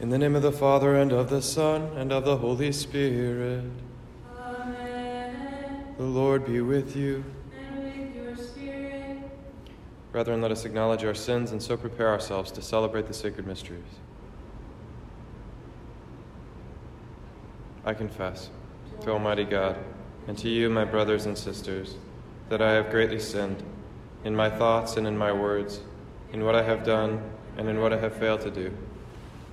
In the name of the Father, and of the Son, and of the Holy Spirit. Amen. The Lord be with you. And with your spirit. Brethren, let us acknowledge our sins and so prepare ourselves to celebrate the sacred mysteries. I confess to Almighty God and to you, my brothers and sisters, that I have greatly sinned in my thoughts and in my words, in what I have done and in what I have failed to do,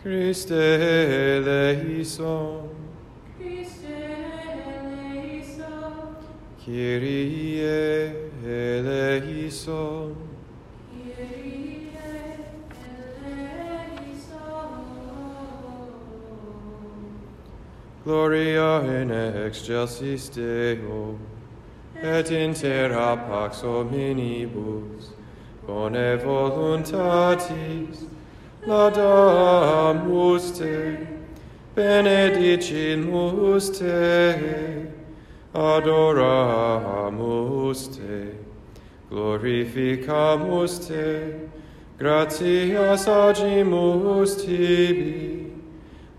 Christe eleison, Christe eleison. Kyrie eleison. Kyrie eleison. Gloria in excelsis Deo, et in terra pax hominibus, bone voluntatis, laudamus te, benedicimus te, adoramus te, glorificamus te, gratias agimus tibi,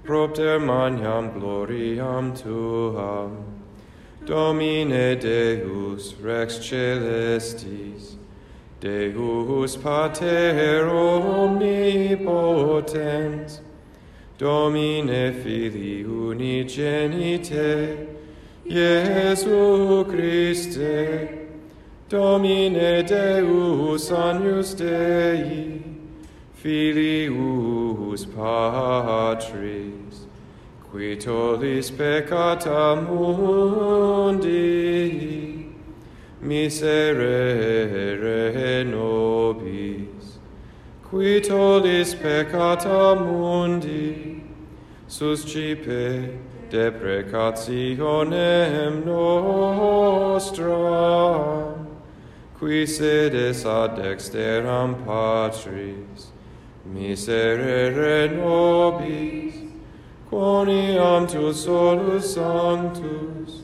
propter magnam gloriam tuam. Domine Deus Rex Celestis, Deus Pater Omnipotens, Domine Filii Unigenite, Iesu Christe, Domine Deus Agnus Dei, Filius Patris, qui tollis peccata mundi, miserere nobis, qui tollis peccata mundi, suscipe deprecationem nostram, qui sedes ad dexteram Patris, miserere nobis, quoniam tu solus sanctus,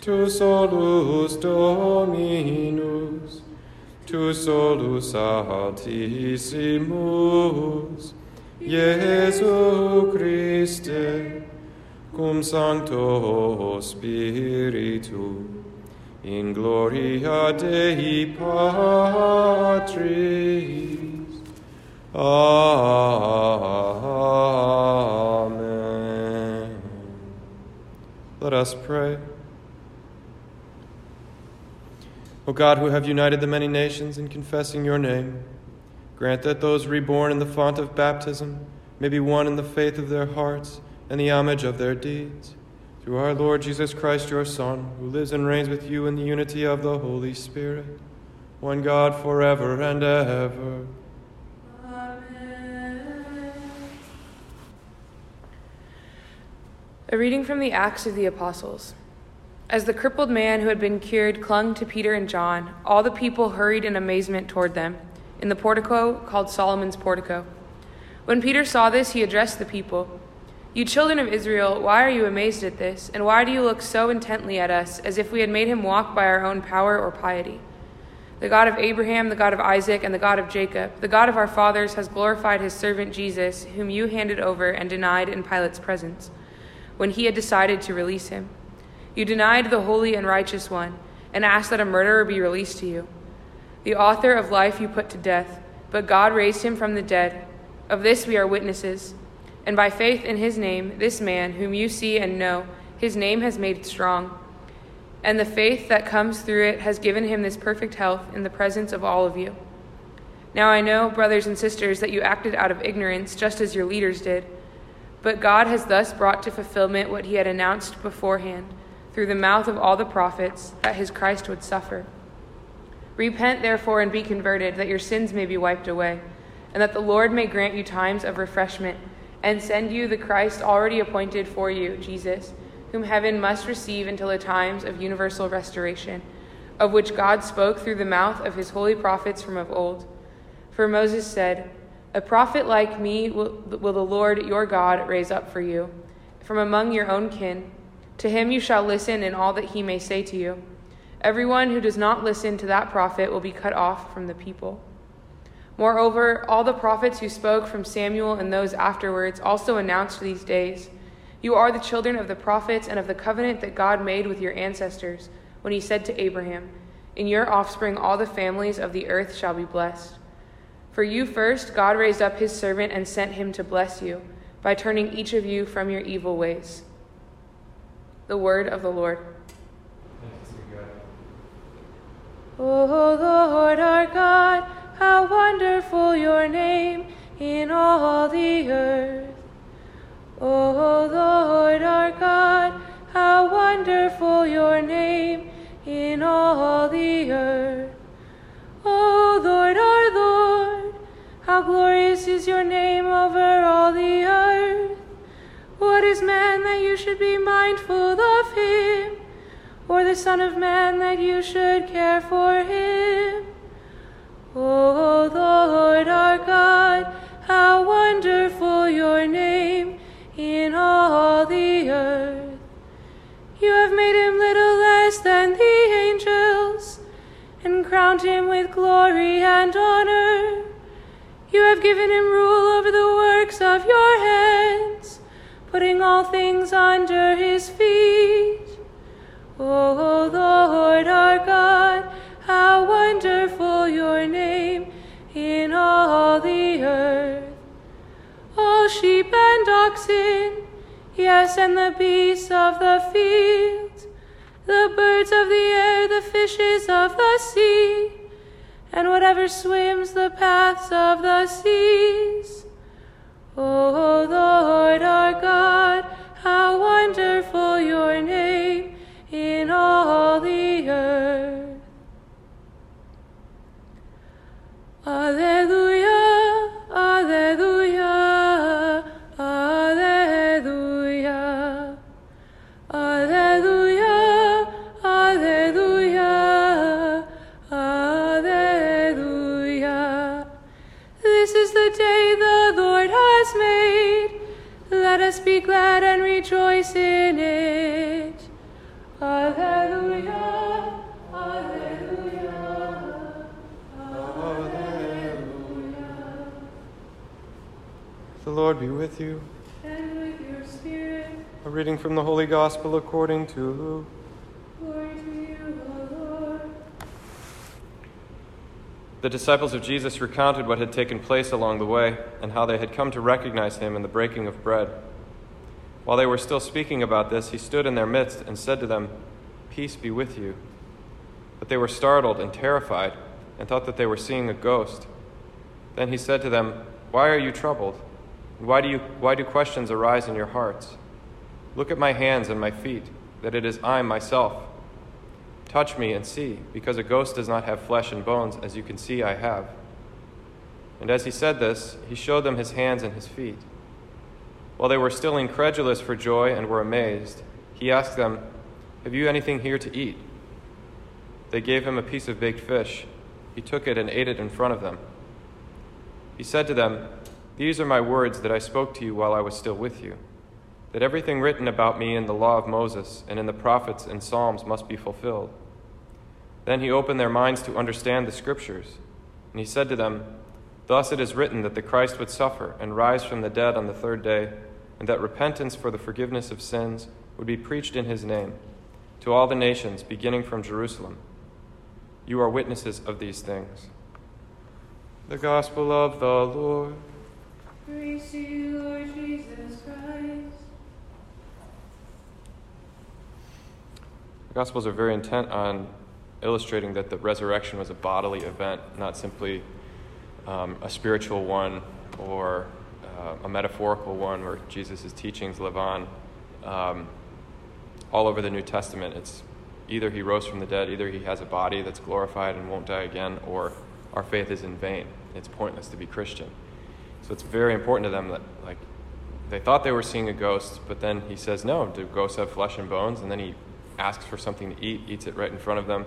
tu solus Dominus, tu solus altissimus, Iesu Christe, cum Sancto Spiritu, in gloria Dei Patris. Amen. Let us pray. O God, who have united the many nations in confessing your name, grant that those reborn in the font of baptism may be one in the faith of their hearts and the homage of their deeds. Through our Lord Jesus Christ, your Son, who lives and reigns with you in the unity of the Holy Spirit, one God forever and ever. Amen. A reading from the Acts of the Apostles. As the crippled man who had been cured clung to Peter and John, all the people hurried in amazement toward them, in the portico called Solomon's portico. When Peter saw this, he addressed the people You children of Israel, why are you amazed at this? And why do you look so intently at us, as if we had made him walk by our own power or piety? The God of Abraham, the God of Isaac, and the God of Jacob, the God of our fathers, has glorified his servant Jesus, whom you handed over and denied in Pilate's presence, when he had decided to release him. You denied the holy and righteous one, and asked that a murderer be released to you. The author of life you put to death, but God raised him from the dead. Of this we are witnesses. And by faith in his name, this man, whom you see and know, his name has made it strong. And the faith that comes through it has given him this perfect health in the presence of all of you. Now I know, brothers and sisters, that you acted out of ignorance, just as your leaders did. But God has thus brought to fulfillment what he had announced beforehand, through the mouth of all the prophets, that his Christ would suffer. Repent, therefore, and be converted, that your sins may be wiped away, and that the Lord may grant you times of refreshment, and send you the Christ already appointed for you, Jesus, whom heaven must receive until the times of universal restoration, of which God spoke through the mouth of his holy prophets from of old. For Moses said, A prophet like me will, will the Lord your God raise up for you, from among your own kin. To him you shall listen in all that he may say to you. Everyone who does not listen to that prophet will be cut off from the people. Moreover, all the prophets who spoke from Samuel and those afterwards also announced these days You are the children of the prophets and of the covenant that God made with your ancestors when he said to Abraham, In your offspring all the families of the earth shall be blessed. For you first, God raised up his servant and sent him to bless you by turning each of you from your evil ways. The word of the Lord. O oh, Lord our God, how wonderful your name in all the earth. Oh, o Lord our God, how wonderful your name in all the earth. O Lord our Lord, how glorious is your name over all the earth. What is man that you should be mindful of him, or the Son of Man that you should care for him? O Lord our God, how wonderful your name in all the earth. You have made him little less than the angels, and crowned him with glory and honor. You have given him rule over the works of your hands, putting all things under his feet. O Lord our God, how wonderful your name in all the earth. All sheep and oxen, yes, and the beasts of the field, the birds of the air, the fishes of the sea, and whatever swims the paths of the seas. O Lord our God, how wonderful your name Gospel according to Luke. Glory to you, O Lord. The disciples of Jesus recounted what had taken place along the way and how they had come to recognize him in the breaking of bread. While they were still speaking about this, he stood in their midst and said to them, Peace be with you. But they were startled and terrified and thought that they were seeing a ghost. Then he said to them, Why are you troubled? Why do, you, why do questions arise in your hearts? Look at my hands and my feet, that it is I myself. Touch me and see, because a ghost does not have flesh and bones, as you can see I have. And as he said this, he showed them his hands and his feet. While they were still incredulous for joy and were amazed, he asked them, Have you anything here to eat? They gave him a piece of baked fish. He took it and ate it in front of them. He said to them, These are my words that I spoke to you while I was still with you, that everything written about me in the law of Moses and in the prophets and Psalms must be fulfilled. Then he opened their minds to understand the Scriptures, and he said to them, Thus it is written that the Christ would suffer and rise from the dead on the third day, and that repentance for the forgiveness of sins would be preached in his name to all the nations, beginning from Jerusalem. You are witnesses of these things. The Gospel of the Lord. Praise to you, Lord Jesus Christ. The Gospels are very intent on illustrating that the resurrection was a bodily event, not simply um, a spiritual one or uh, a metaphorical one where Jesus' teachings live on. Um, all over the New Testament, it's either he rose from the dead, either he has a body that's glorified and won't die again, or our faith is in vain. It's pointless to be Christian. So it's very important to them that, like, they thought they were seeing a ghost, but then he says, No, do ghosts have flesh and bones? And then he asks for something to eat, eats it right in front of them.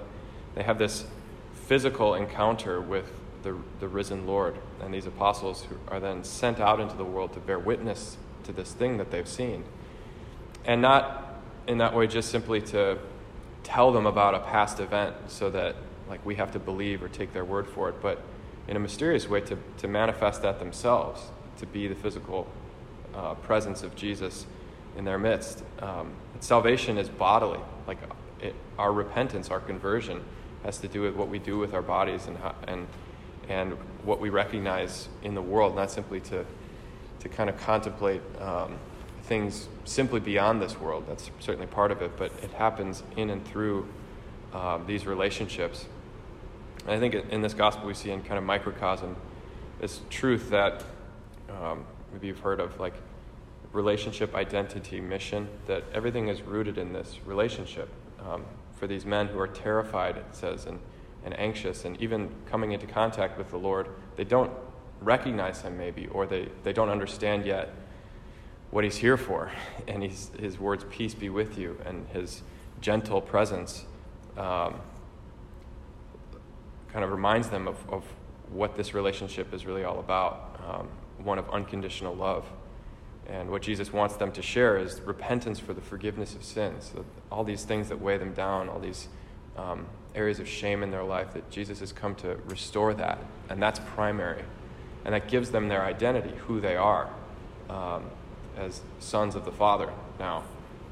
They have this physical encounter with the, the risen Lord. And these apostles who are then sent out into the world to bear witness to this thing that they've seen. And not in that way just simply to tell them about a past event so that like we have to believe or take their word for it, but in a mysterious way to, to manifest that themselves, to be the physical uh, presence of Jesus in their midst. Um, salvation is bodily, like it, our repentance, our conversion has to do with what we do with our bodies and how, and and what we recognize in the world, not simply to to kind of contemplate um, things simply beyond this world. That's certainly part of it, but it happens in and through um, these relationships. And I think in this gospel we see in kind of microcosm this truth that um, maybe you've heard of, like relationship, identity, mission, that everything is rooted in this relationship. Um, for these men who are terrified, it says, and, and anxious, and even coming into contact with the Lord, they don't recognize him maybe, or they, they don't understand yet what he's here for. And he's, his words, peace be with you, and his gentle presence um, kind of reminds them of, of what this relationship is really all about um, one of unconditional love. And what Jesus wants them to share is repentance for the forgiveness of sins. So all these things that weigh them down, all these um, areas of shame in their life, that Jesus has come to restore that. And that's primary. And that gives them their identity, who they are um, as sons of the Father now,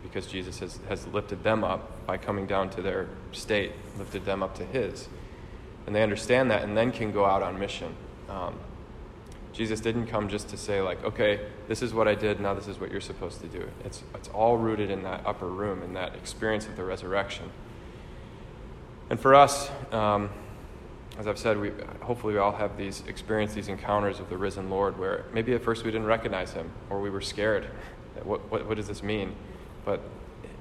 because Jesus has, has lifted them up by coming down to their state, lifted them up to His. And they understand that and then can go out on mission. Um, Jesus didn't come just to say, like, okay, this is what I did, now this is what you're supposed to do. It's, it's all rooted in that upper room, in that experience of the resurrection. And for us, um, as I've said, we, hopefully we all have these experience, these encounters of the risen Lord where maybe at first we didn't recognize him or we were scared. What, what, what does this mean? But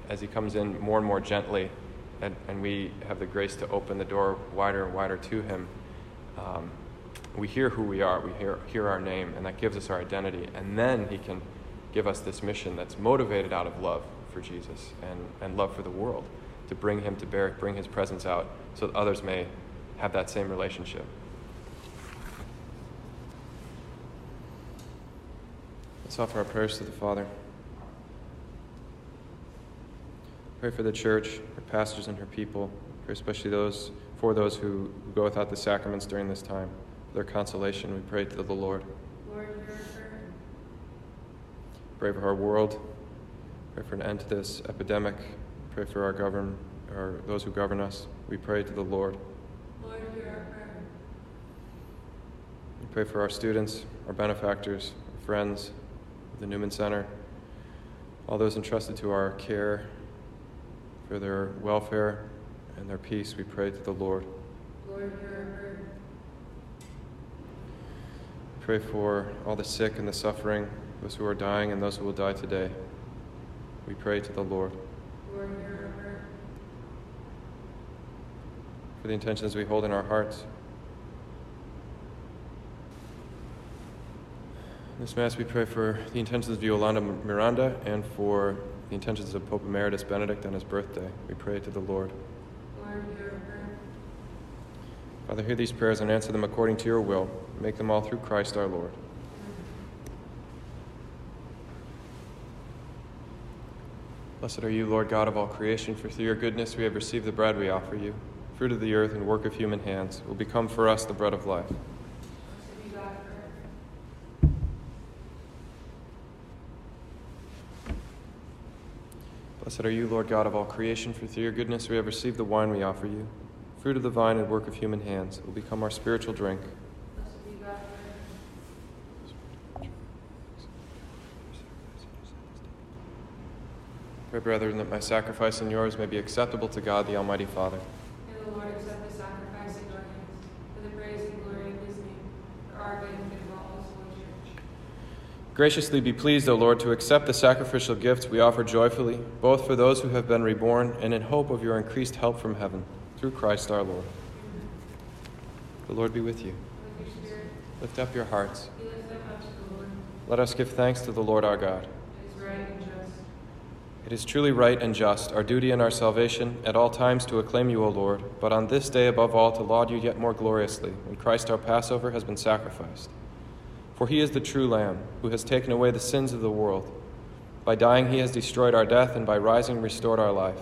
as he comes in more and more gently, and, and we have the grace to open the door wider and wider to him, um, we hear who we are, we hear, hear our name, and that gives us our identity. And then He can give us this mission that's motivated out of love for Jesus and, and love for the world to bring Him to bear, bring His presence out so that others may have that same relationship. Let's offer our prayers to the Father. Pray for the church, her pastors, and her people. Especially those for those who go without the sacraments during this time their consolation, we pray to the Lord. Lord, hear our prayer. Pray for our world. Pray for an end to this epidemic. Pray for our govern, or those who govern us. We pray to the Lord. Lord, hear our prayer. We pray for our students, our benefactors, our friends, the Newman Center, all those entrusted to our care, for their welfare and their peace. We pray to the Lord. Lord, hear our prayer. Pray for all the sick and the suffering, those who are dying and those who will die today. We pray to the Lord. Lord. For the intentions we hold in our hearts. In this Mass, we pray for the intentions of Yolanda Miranda and for the intentions of Pope Emeritus Benedict on his birthday. We pray to the Lord. Lord. Father, hear these prayers and answer them according to your will. Make them all through Christ our Lord. Blessed are you, Lord God of all creation, for through your goodness we have received the bread we offer you. Fruit of the earth and work of human hands will become for us the bread of life. Blessed are you, Lord God of all creation, for through your goodness we have received the wine we offer you. Fruit of the vine and work of human hands will become our spiritual drink. Blessed be God forever. Pray, brethren, that my sacrifice and yours may be acceptable to God, the Almighty Father. May the Lord accept the sacrifice in our hands for the praise and glory of his name, for our good and of all his holy church. Graciously be pleased, O Lord, to accept the sacrificial gifts we offer joyfully, both for those who have been reborn and in hope of your increased help from heaven, through Christ our Lord. The Lord be with you. Lift up your hearts. Let us give thanks to the Lord our God. It is right. It is truly right and just, our duty and our salvation, at all times to acclaim you, O Lord, but on this day above all to laud you yet more gloriously, when Christ our Passover has been sacrificed. For he is the true Lamb, who has taken away the sins of the world. By dying, he has destroyed our death, and by rising, restored our life.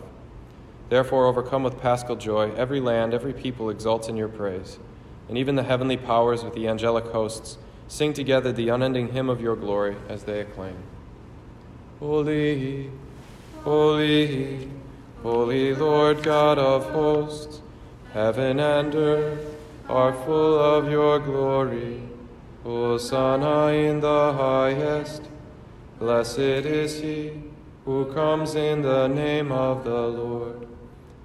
Therefore, overcome with paschal joy, every land, every people exults in your praise, and even the heavenly powers with the angelic hosts sing together the unending hymn of your glory as they acclaim Holy, holy, holy Lord God of hosts, heaven and earth are full of your glory. Hosanna in the highest. Blessed is he who comes in the name of the Lord.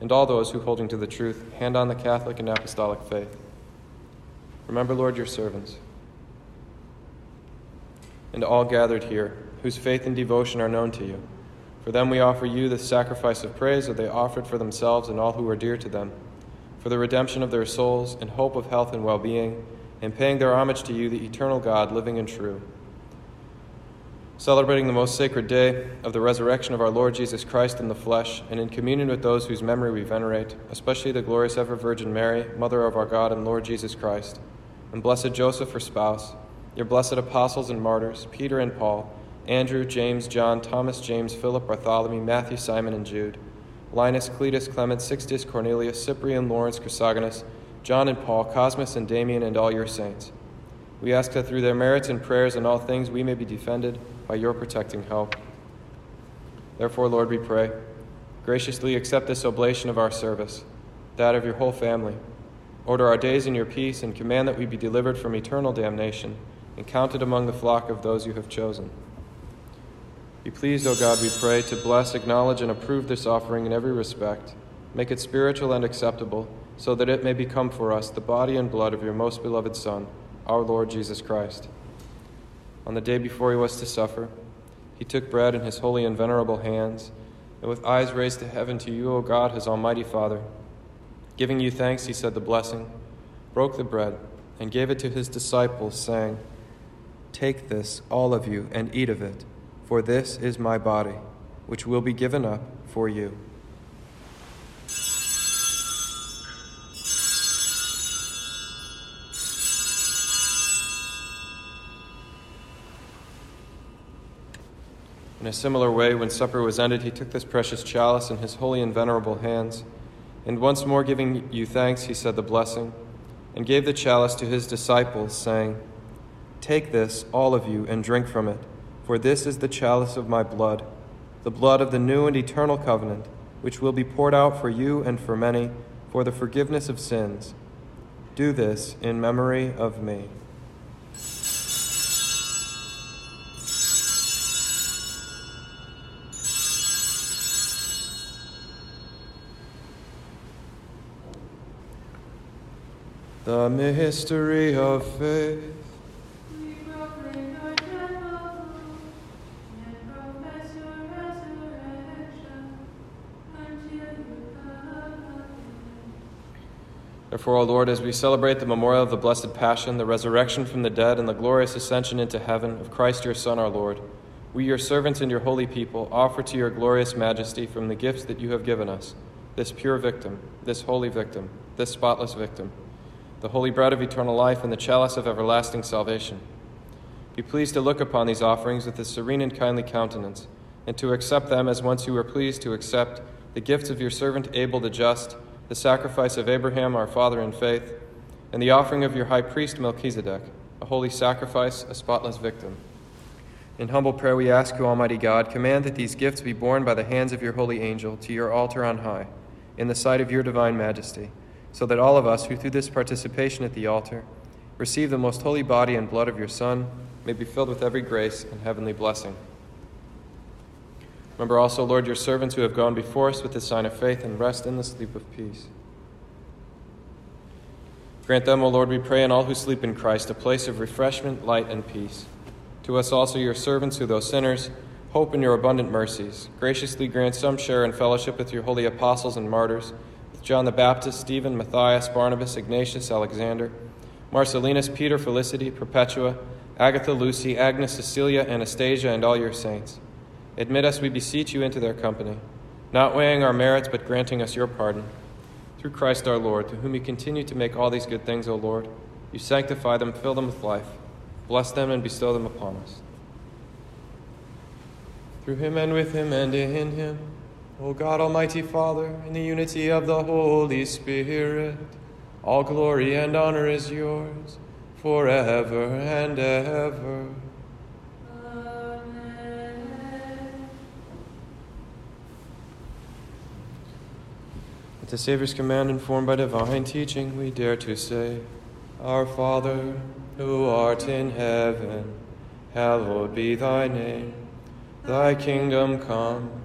and all those who, holding to the truth, hand on the Catholic and Apostolic faith. Remember, Lord, your servants, and all gathered here whose faith and devotion are known to you. For them we offer you the sacrifice of praise that they offered for themselves and all who are dear to them, for the redemption of their souls and hope of health and well being, and paying their homage to you, the eternal God, living and true. Celebrating the most sacred day of the resurrection of our Lord Jesus Christ in the flesh, and in communion with those whose memory we venerate, especially the glorious ever Virgin Mary, Mother of our God and Lord Jesus Christ, and blessed Joseph, her spouse, your blessed apostles and martyrs, Peter and Paul Andrew, James, John, Thomas, James, Philip, Bartholomew, Matthew, Simon, and Jude, Linus, Cletus, Clement, Sixtus, Cornelius, Cyprian, Lawrence, Chrysogonus, John and Paul, Cosmas and Damian, and all your saints. We ask that through their merits and prayers in all things we may be defended by your protecting help. Therefore, Lord, we pray, graciously accept this oblation of our service, that of your whole family. Order our days in your peace and command that we be delivered from eternal damnation and counted among the flock of those you have chosen. Be pleased, O God, we pray, to bless, acknowledge, and approve this offering in every respect. Make it spiritual and acceptable, so that it may become for us the body and blood of your most beloved Son, our Lord Jesus Christ. On the day before he was to suffer, he took bread in his holy and venerable hands, and with eyes raised to heaven to you, O God, his almighty Father, giving you thanks, he said the blessing, broke the bread, and gave it to his disciples, saying, Take this, all of you, and eat of it. For this is my body, which will be given up for you. In a similar way, when supper was ended, he took this precious chalice in his holy and venerable hands, and once more giving you thanks, he said the blessing, and gave the chalice to his disciples, saying, Take this, all of you, and drink from it. For this is the chalice of my blood, the blood of the new and eternal covenant, which will be poured out for you and for many for the forgiveness of sins. Do this in memory of me. The mystery of faith. Therefore, O Lord, as we celebrate the memorial of the Blessed Passion, the resurrection from the dead, and the glorious ascension into heaven of Christ your Son, our Lord, we, your servants and your holy people, offer to your glorious majesty from the gifts that you have given us this pure victim, this holy victim, this spotless victim, the holy bread of eternal life, and the chalice of everlasting salvation. Be pleased to look upon these offerings with a serene and kindly countenance, and to accept them as once you were pleased to accept the gifts of your servant Abel the just the sacrifice of Abraham, our father in faith, and the offering of your high priest Melchizedek, a holy sacrifice, a spotless victim. In humble prayer, we ask you, Almighty God, command that these gifts be borne by the hands of your holy angel to your altar on high, in the sight of your divine majesty, so that all of us who through this participation at the altar receive the most holy body and blood of your Son may be filled with every grace and heavenly blessing. Remember also, Lord, your servants who have gone before us with the sign of faith and rest in the sleep of peace. Grant them, O Lord, we pray, and all who sleep in Christ, a place of refreshment, light, and peace. To us also, your servants, who, though sinners, hope in your abundant mercies, graciously grant some share in fellowship with your holy apostles and martyrs, John the Baptist, Stephen, Matthias, Barnabas, Ignatius, Alexander, Marcellinus, Peter, Felicity, Perpetua, Agatha, Lucy, Agnes, Cecilia, Anastasia, and all your saints. Admit us, we beseech you, into their company, not weighing our merits, but granting us your pardon. Through Christ our Lord, to whom you continue to make all these good things, O Lord, you sanctify them, fill them with life, bless them, and bestow them upon us. Through him and with him and in him, O God, Almighty Father, in the unity of the Holy Spirit, all glory and honor is yours forever and ever. Amen. At the Savior's command, informed by divine teaching, we dare to say, Our Father, who art in heaven, hallowed be thy name. Thy kingdom come,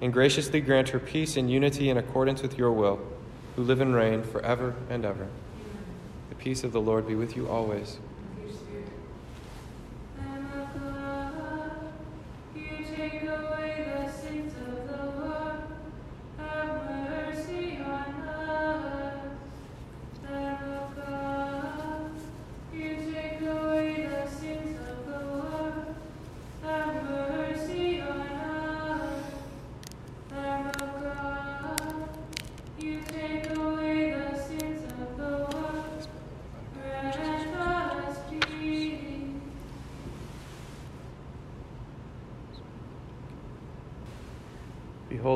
and graciously grant her peace and unity in accordance with your will, who live and reign forever and ever. The peace of the Lord be with you always.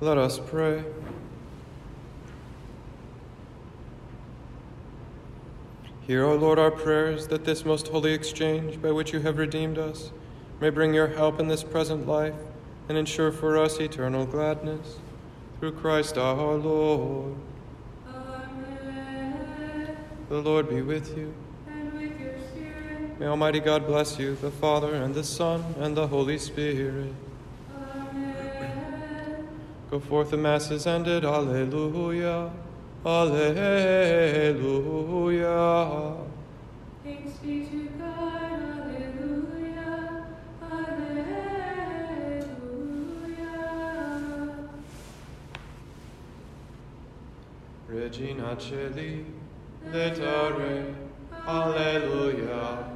Let us pray. Hear, O Lord, our prayers, that this most holy exchange by which you have redeemed us may bring your help in this present life and ensure for us eternal gladness. Through Christ our Lord. Amen. The Lord be with you. And with your spirit. May Almighty God bless you, the Father, and the Son, and the Holy Spirit. Go forth, the Mass is ended. Alleluia. Alleluia. Thanks be to God. Alleluia. Alleluia. Regina Celi, letare, Alleluia.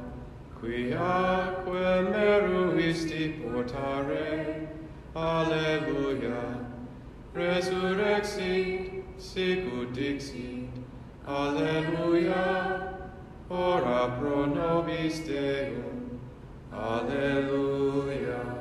Quiaque meruisti portare, Alleluia. Resurrexit, sicut dixit, Alleluia. Ora pro nobis Deum, Alleluia.